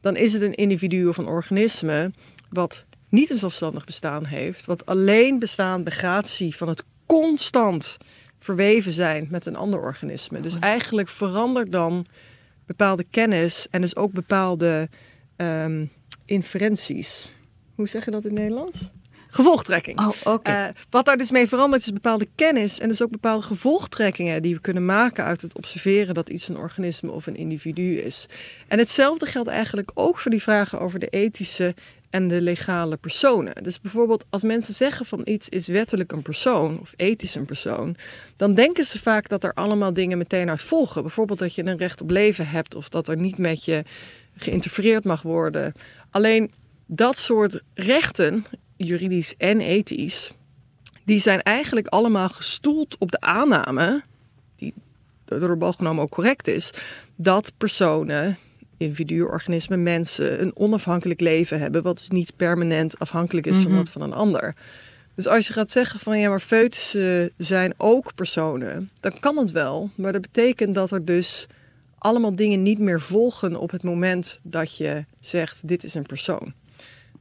dan is het een individu of een organisme wat niet een zelfstandig bestaan heeft, wat alleen bestaat bij gratie van het constant verweven zijn met een ander organisme. Dus eigenlijk verandert dan bepaalde kennis en dus ook bepaalde ehm, inferenties. Hoe zeg je dat in het Nederlands? Gevolgtrekking. Oh. Eh, wat daar dus mee verandert is bepaalde kennis en dus ook bepaalde gevolgtrekkingen die we kunnen maken uit het observeren dat iets een organisme of een individu is. En hetzelfde geldt eigenlijk ook voor die vragen over de ethische en de legale personen. Dus bijvoorbeeld als mensen zeggen van iets is wettelijk een persoon of ethisch een persoon, dan denken ze vaak dat er allemaal dingen meteen uit volgen. Bijvoorbeeld dat je een recht op leven hebt of dat er niet met je geïnterfereerd mag worden. Alleen dat soort rechten, juridisch en ethisch, die zijn eigenlijk allemaal gestoeld op de aanname, die door de bal genomen ook correct is, dat personen, individuen, organismen, mensen een onafhankelijk leven hebben, wat dus niet permanent afhankelijk is van Mhm. dat van een ander. Dus als je gaat zeggen van ja, maar foetussen zijn ook personen, dan kan het wel, maar dat betekent dat er dus allemaal dingen niet meer volgen op het moment dat je zegt dit is een persoon.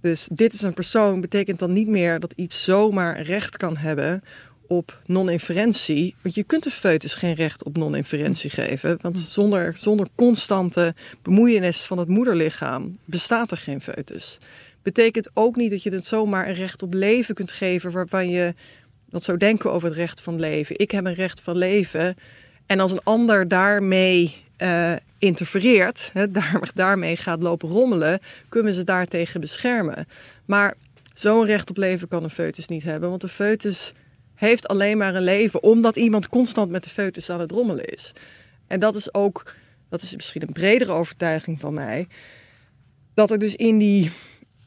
Dus dit is een persoon betekent dan niet meer dat iets zomaar recht kan hebben op non-inferentie. Want je kunt een foetus geen recht op non-inferentie geven. Want zonder, zonder constante bemoeienis van het moederlichaam bestaat er geen foetus. Betekent ook niet dat je het zomaar een recht op leven kunt geven waarvan je wat zou denken over het recht van leven. Ik heb een recht van leven. En als een ander daarmee eh, interfereert, hè, daar, [laughs] daarmee gaat lopen rommelen, kunnen we ze daartegen beschermen. Maar zo'n recht op leven kan een foetus niet hebben, want een foetus heeft alleen maar een leven omdat iemand constant met de foetus aan het rommelen is. En dat is ook, dat is misschien een bredere overtuiging van mij, dat er dus in die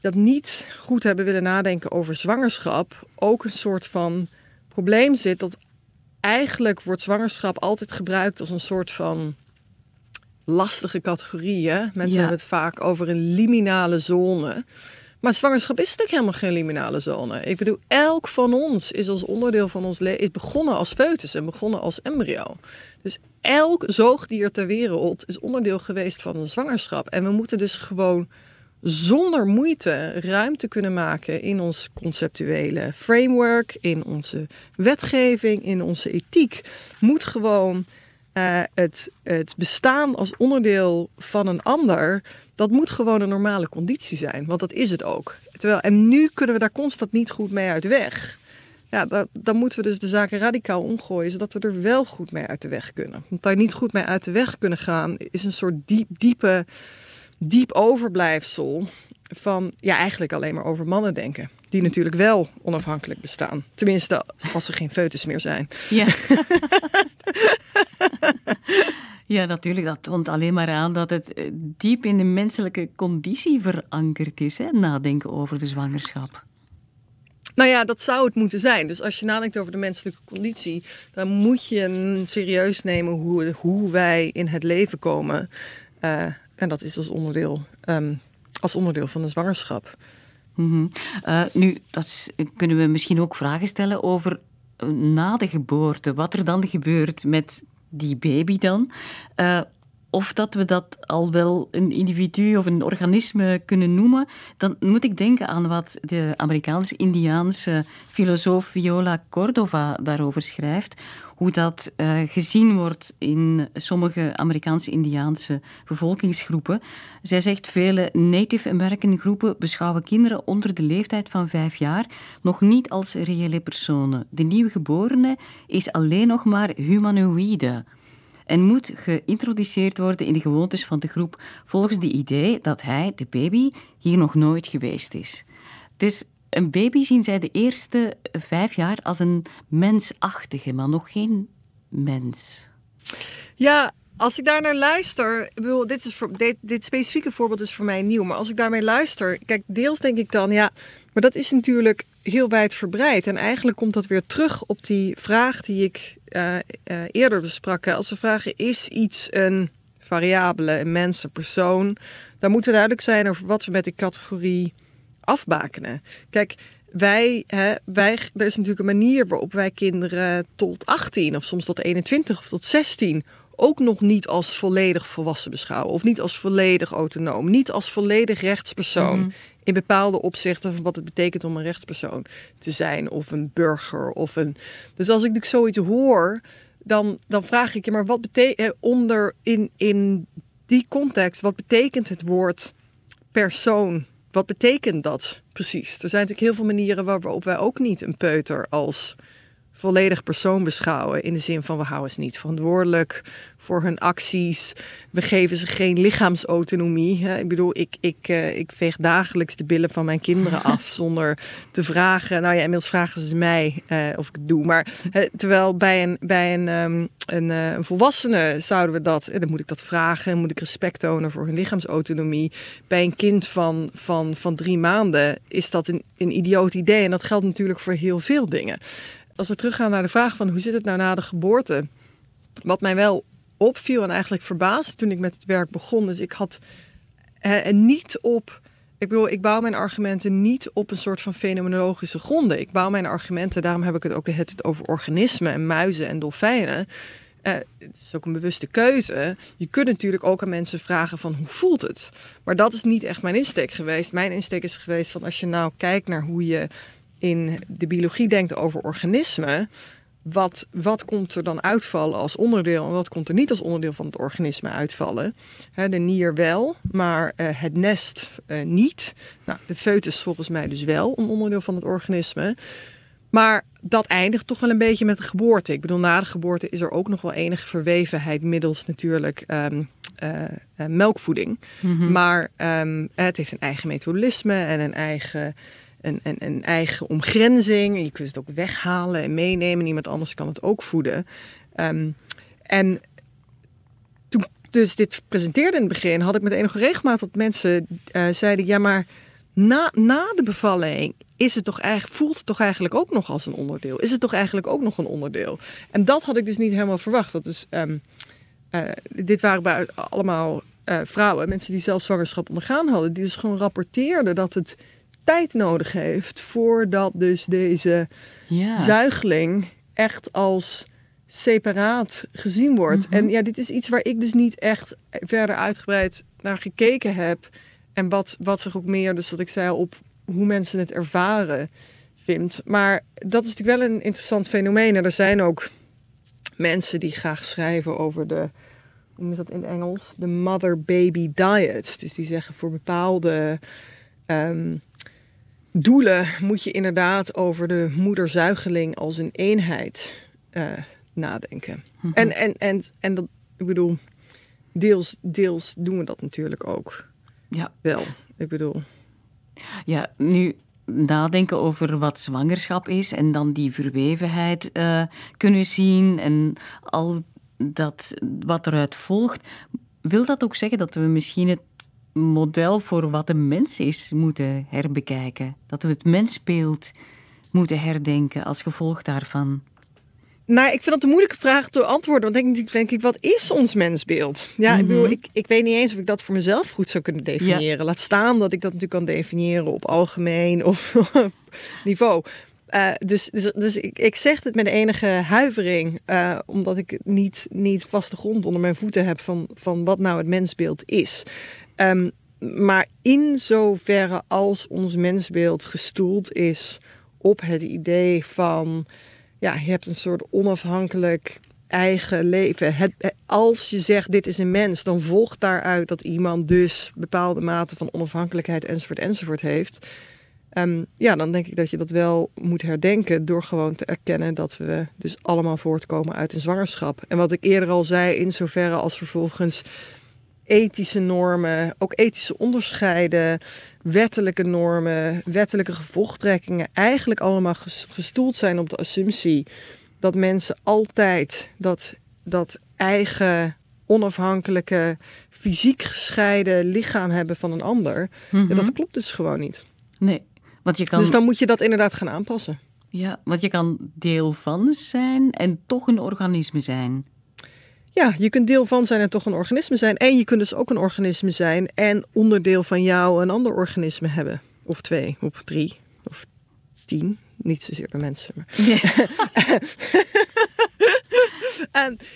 dat niet goed hebben willen nadenken over zwangerschap ook een soort van probleem zit dat eigenlijk wordt zwangerschap altijd gebruikt als een soort van lastige categorie. Hè? Mensen Ja. hebben het vaak over een liminale zone. Maar zwangerschap is natuurlijk helemaal geen liminale zone. Ik bedoel, elk van ons is als onderdeel van ons leven is begonnen als foetus en begonnen als embryo. Dus elk zoogdier ter wereld is onderdeel geweest van een zwangerschap. En we moeten dus gewoon zonder moeite ruimte kunnen maken in ons conceptuele framework, in onze wetgeving, in onze ethiek. Moet gewoon eh, het, het bestaan als onderdeel van een ander, dat moet gewoon een normale conditie zijn. Want dat is het ook. Terwijl, en nu kunnen we daar constant niet goed mee uit weg. Ja, da- dan moeten we dus de zaken radicaal omgooien, zodat we er wel goed mee uit de weg kunnen. Want daar niet goed mee uit de weg kunnen gaan, is een soort diep, diepe, diep overblijfsel van ja, eigenlijk alleen maar over mannen denken. Die natuurlijk wel onafhankelijk bestaan. Tenminste, als er geen foetus meer zijn. Ja. [laughs] ja, natuurlijk. Dat toont alleen maar aan dat het eh, diep in de menselijke conditie verankerd is. Hè? Nadenken over de zwangerschap. Nou ja, dat zou het moeten zijn. Dus als je nadenkt over de menselijke conditie, dan moet je serieus nemen hoe, hoe wij in het leven komen. Eh, en dat is als onderdeel, ehm, als onderdeel van de zwangerschap. Mhm. Eh, nu, dat kunnen we misschien ook vragen stellen over eh, na de geboorte. Wat er dan gebeurt met die baby dan. Eh, of dat we dat al wel een individu of een organisme kunnen noemen. Dan moet ik denken aan wat de Amerikaans-Indiaanse filosoof Viola Cordova daarover schrijft. Hoe dat eh, gezien wordt in sommige Amerikaanse-Indiaanse bevolkingsgroepen. Zij zegt vele Native American groepen beschouwen kinderen onder de leeftijd van vijf jaar nog niet als reële personen. De nieuwgeborene is alleen nog maar humanoïde en moet geïntroduceerd worden in de gewoontes van de groep volgens de idee dat hij, de baby, hier nog nooit geweest is. Dus een baby zien zij de eerste vijf jaar als een mensachtige, maar nog geen mens. Ja, als ik daar naar luister, bedoel, dit, is voor, dit, dit specifieke voorbeeld is voor mij nieuw, maar als ik daarmee luister, kijk, deels denk ik dan, ja, maar dat is natuurlijk heel wijdverbreid. En eigenlijk komt dat weer terug op die vraag die ik eh, eh, eerder besprak. Als we vragen, is iets een variabele, een mens, een persoon? Dan moeten we duidelijk zijn over wat we met die categorie afbakenen. Kijk, wij, hè, wij, er is natuurlijk een manier waarop wij kinderen tot 18 of soms tot 21 of tot 16 ook nog niet als volledig volwassen beschouwen. Of niet als volledig autonoom. Niet als volledig rechtspersoon. Mhm. In bepaalde opzichten van wat het betekent om een rechtspersoon te zijn. Of een burger. Of een... Dus als ik natuurlijk zoiets hoor, dan, dan vraag ik je, maar wat betekent onder in, in die context, wat betekent het woord persoon? Wat betekent dat precies? Er zijn natuurlijk heel veel manieren waarop wij ook niet een peuter als volledig persoon beschouwen. In de zin van we houden ze niet verantwoordelijk voor hun acties. We geven ze geen lichaamsautonomie. Hè. Ik bedoel, ik, ik, eh, ik veeg dagelijks de billen van mijn kinderen [laughs] af zonder te vragen. Nou ja, inmiddels vragen ze mij eh, of ik het doe. Maar terwijl bij een, bij een, ehm, een, eh, een volwassene zouden we dat, dan moet ik dat vragen, moet ik respect tonen voor hun lichaamsautonomie. Bij een kind van, van, van drie maanden is dat een, een idioot idee. En dat geldt natuurlijk voor heel veel dingen als we teruggaan naar de vraag van hoe zit het nou na de geboorte? Wat mij wel opviel en eigenlijk verbaasde toen ik met het werk begon, dus ik had eh, niet op. Ik bedoel, ik bouw mijn argumenten niet op een soort van fenomenologische gronden. Ik bouw mijn argumenten, daarom heb ik het ook de tijd over organismen en muizen en dolfijnen. Eh, het is ook een bewuste keuze. Je kunt natuurlijk ook aan mensen vragen van hoe voelt het? Maar dat is niet echt mijn insteek geweest. Mijn insteek is geweest van als je nou kijkt naar hoe je in de biologie denkt over organismen, wat, wat komt er dan uitvallen als onderdeel en wat komt er niet als onderdeel van het organisme uitvallen? De nier wel, maar eh, het nest eh, niet. Nou, de foetus volgens mij dus wel een onderdeel van het organisme. Maar dat eindigt toch wel een beetje met de geboorte. Ik bedoel, na de geboorte is er ook nog wel enige verwevenheid middels natuurlijk ehm, eh, melkvoeding. Maar ehm, het heeft een eigen metabolisme en een eigen een, een, een eigen omgrenzing. Je kunt het ook weghalen en meenemen. Iemand anders kan het ook voeden. Ehm, en toen dus dit presenteerde in het begin, had ik met enige regelmaat dat mensen eh, zeiden: ja, maar na, na de bevalling is het toch eigenlijk, voelt het toch eigenlijk ook nog als een onderdeel? Is het toch eigenlijk ook nog een onderdeel? En dat had ik dus niet helemaal verwacht. Dat is, ehm, eh, dit waren bij allemaal eh, vrouwen, mensen die zelf zwangerschap ondergaan hadden, die dus gewoon rapporteerden dat het tijd nodig heeft voordat dus deze Ja. zuigeling echt als separaat gezien wordt. Mhm. En ja, dit is iets waar ik dus niet echt verder uitgebreid naar gekeken heb. En wat, wat zich ook meer, dus wat ik zei, op hoe mensen het ervaren vindt. Maar dat is natuurlijk wel een interessant fenomeen. En er zijn ook mensen die graag schrijven over de, hoe is dat in het Engels? De mother-baby diet. Dus die zeggen voor bepaalde ehm, doelen moet je inderdaad over de moederzuigeling als een eenheid eh, nadenken. Mhm. En, en, en, en dat, ik bedoel, deels, deels doen we dat natuurlijk ook Ja. wel. Ik bedoel, Ja, nu nadenken over wat zwangerschap is en dan die verwevenheid eh, kunnen zien en al dat wat eruit volgt. Wil dat ook zeggen dat we misschien het model voor wat een mens is moeten herbekijken? Dat we het mensbeeld moeten herdenken als gevolg daarvan? Nou, ik vind dat een moeilijke vraag te antwoorden. Want denk, ik- denk ik, wat is ons mensbeeld? Ja, ik bedoel, Mhm. ik, ik weet niet eens of ik dat voor mezelf goed zou kunnen definiëren. Laat staan dat ik dat natuurlijk kan definiëren op algemeen of [laughs] niveau. Eh, dus dus, dus ik, ik zeg het met enige huivering, eh, omdat ik niet, niet vaste grond onder mijn voeten heb van, van wat nou het mensbeeld is. Ehm, maar in zoverre als ons mensbeeld gestoeld is op het idee van ja, je hebt een soort onafhankelijk eigen leven. Het, eh, als je zegt dit is een mens, dan volgt daaruit dat iemand dus bepaalde mate van onafhankelijkheid enzovoort enzovoort heeft. Ehm, ja, dan denk ik dat je dat wel moet herdenken door gewoon te erkennen dat we dus allemaal voortkomen uit een zwangerschap. En wat ik eerder al zei, in zoverre als vervolgens ethische normen, ook ethische onderscheiden, wettelijke normen, wettelijke gevolgtrekkingen eigenlijk allemaal ges- gestoeld zijn op de assumptie dat mensen altijd dat, dat eigen onafhankelijke, fysiek gescheiden lichaam hebben van een ander. Mhm. Ja, dat klopt dus gewoon niet. Nee, Want je kan, Dus dan moet je dat inderdaad gaan aanpassen. ja, want je kan deel van zijn en toch een organisme zijn. Ja, je kunt deel van zijn en toch een organisme zijn. En je kunt dus ook een organisme zijn en onderdeel van jou een ander organisme hebben. Of twee, of drie, of tien. Niet zozeer bij mensen. Maar... [laughs]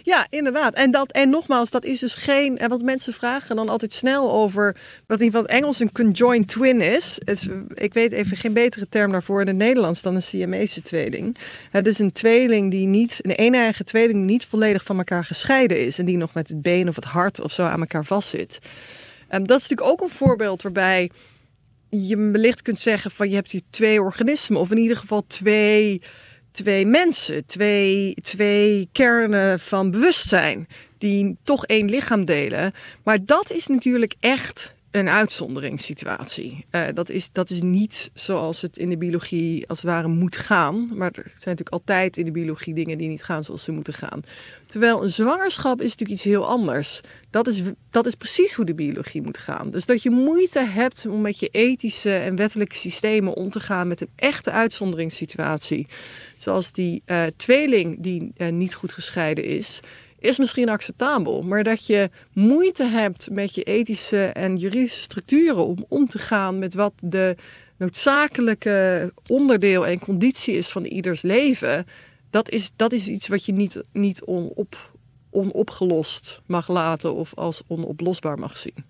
Ja, inderdaad. En, dat, en nogmaals, dat is dus geen. En wat mensen vragen dan altijd snel over. Wat in het Engels een conjoined twin is. Het is- ik weet even geen betere term daarvoor in het Nederlands dan een Siamese tweeling. Het is een tweeling die niet. Een een-eigen tweeling die niet volledig van elkaar gescheiden is. En die nog met het been of het hart of zo aan elkaar vastzit. En dat is natuurlijk ook een voorbeeld waarbij je wellicht kunt zeggen van je hebt hier twee organismen. Of in ieder geval twee twee mensen, twee, twee kernen van bewustzijn die toch één lichaam delen. Maar dat is natuurlijk echt een uitzonderingssituatie. Eh, dat, is, dat is niet zoals het in de biologie als het ware moet gaan. Maar er zijn natuurlijk altijd in de biologie dingen die niet gaan zoals ze moeten gaan. Terwijl een zwangerschap is natuurlijk iets heel anders. Dat is, dat is precies hoe de biologie moet gaan. Dus dat je moeite hebt om met je ethische en wettelijke systemen om te gaan met een echte uitzonderingssituatie. Zoals die eh, tweeling die eh, niet goed gescheiden is, is misschien acceptabel. Maar dat je moeite hebt met je ethische en juridische structuren om om te gaan met wat de noodzakelijke onderdeel en conditie is van ieders leven. Dat is, dat is iets wat je niet, niet onop, onopgelost mag laten of als onoplosbaar mag zien.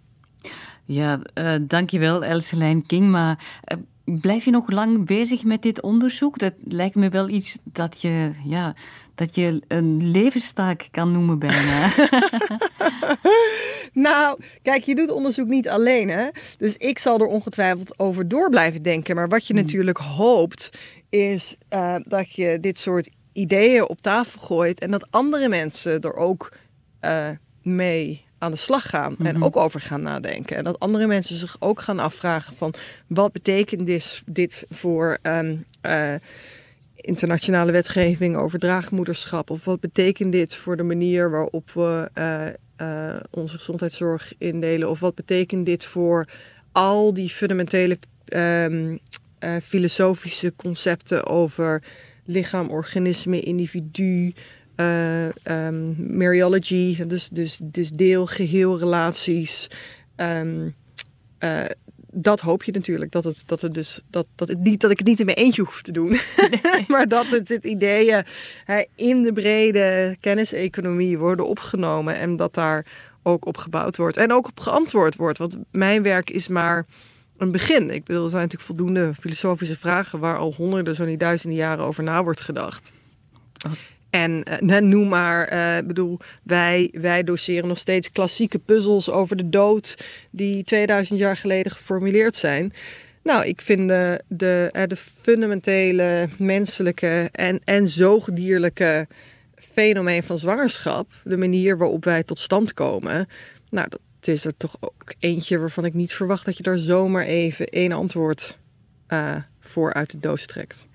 Ja, eh, dankjewel Elselijn King. Maar eh, blijf je nog lang bezig met dit onderzoek? Dat lijkt me wel iets dat je, ja, dat je een levenstaak kan noemen bijna. [laughs] [laughs] Nou, kijk, je doet onderzoek niet alleen, hè? Dus ik zal er ongetwijfeld over door blijven denken. Maar wat je natuurlijk hoopt, is eh, dat je dit soort ideeën op tafel gooit en dat andere mensen er ook eh, mee aan de slag gaan en ook over gaan nadenken. En dat andere mensen zich ook gaan afvragen van wat betekent dit, dit voor ehm, eh, internationale wetgeving over draagmoederschap? Of wat betekent dit voor de manier waarop we eh, eh, onze gezondheidszorg indelen? Of wat betekent dit voor al die fundamentele ehm, eh, filosofische concepten over lichaam, organisme, individu, eh ehm, Mariology, dus, dus, dus deel, geheel, relaties. Eh, dat hoop je natuurlijk. Dat, het, dat, het dus, dat, dat, het niet, dat ik het niet in mijn eentje hoef te doen. [laughs] maar dat het, ideeën hè, in de brede kenniseconomie worden opgenomen. En dat daar ook op gebouwd wordt. En ook op geantwoord wordt. Want mijn werk is maar een begin. Ik bedoel, er zijn natuurlijk voldoende filosofische vragen... waar al honderden, zo niet duizenden jaren over na wordt gedacht. En eh, [laughs] noem maar, ik bedoel, wij, wij doseren nog steeds klassieke puzzels over de dood die 2000 jaar geleden geformuleerd zijn. Nou, ik vind de, de, eh, de fundamentele menselijke en, en zoogdierlijke fenomeen van zwangerschap, de manier waarop wij tot stand komen, nou, dat is er toch ook eentje waarvan ik niet verwacht dat je daar zomaar even één antwoord voor uit de doos trekt.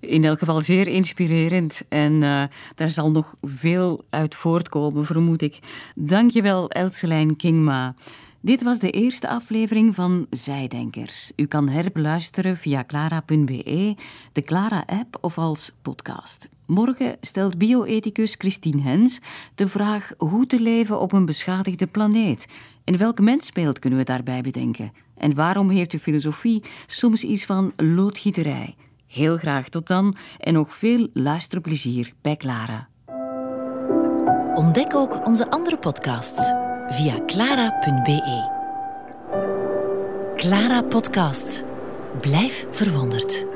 In elk geval zeer inspirerend en eh, daar zal nog veel uit voortkomen, vermoed ik. Dankjewel, Elselijn Kingma. Dit was de eerste aflevering van Zijdenkers. U kan herbeluisteren via clara.be, de Clara-app of als podcast. Morgen stelt bioethicus Christine Hens de vraag hoe te leven op een beschadigde planeet. En welk mensbeeld kunnen we daarbij bedenken? En waarom heeft de filosofie soms iets van loodgieterij? Heel graag tot dan en nog veel luisterplezier bij Clara. Ontdek ook onze andere podcasts via clara.be. Clara Podcast. Blijf verwonderd.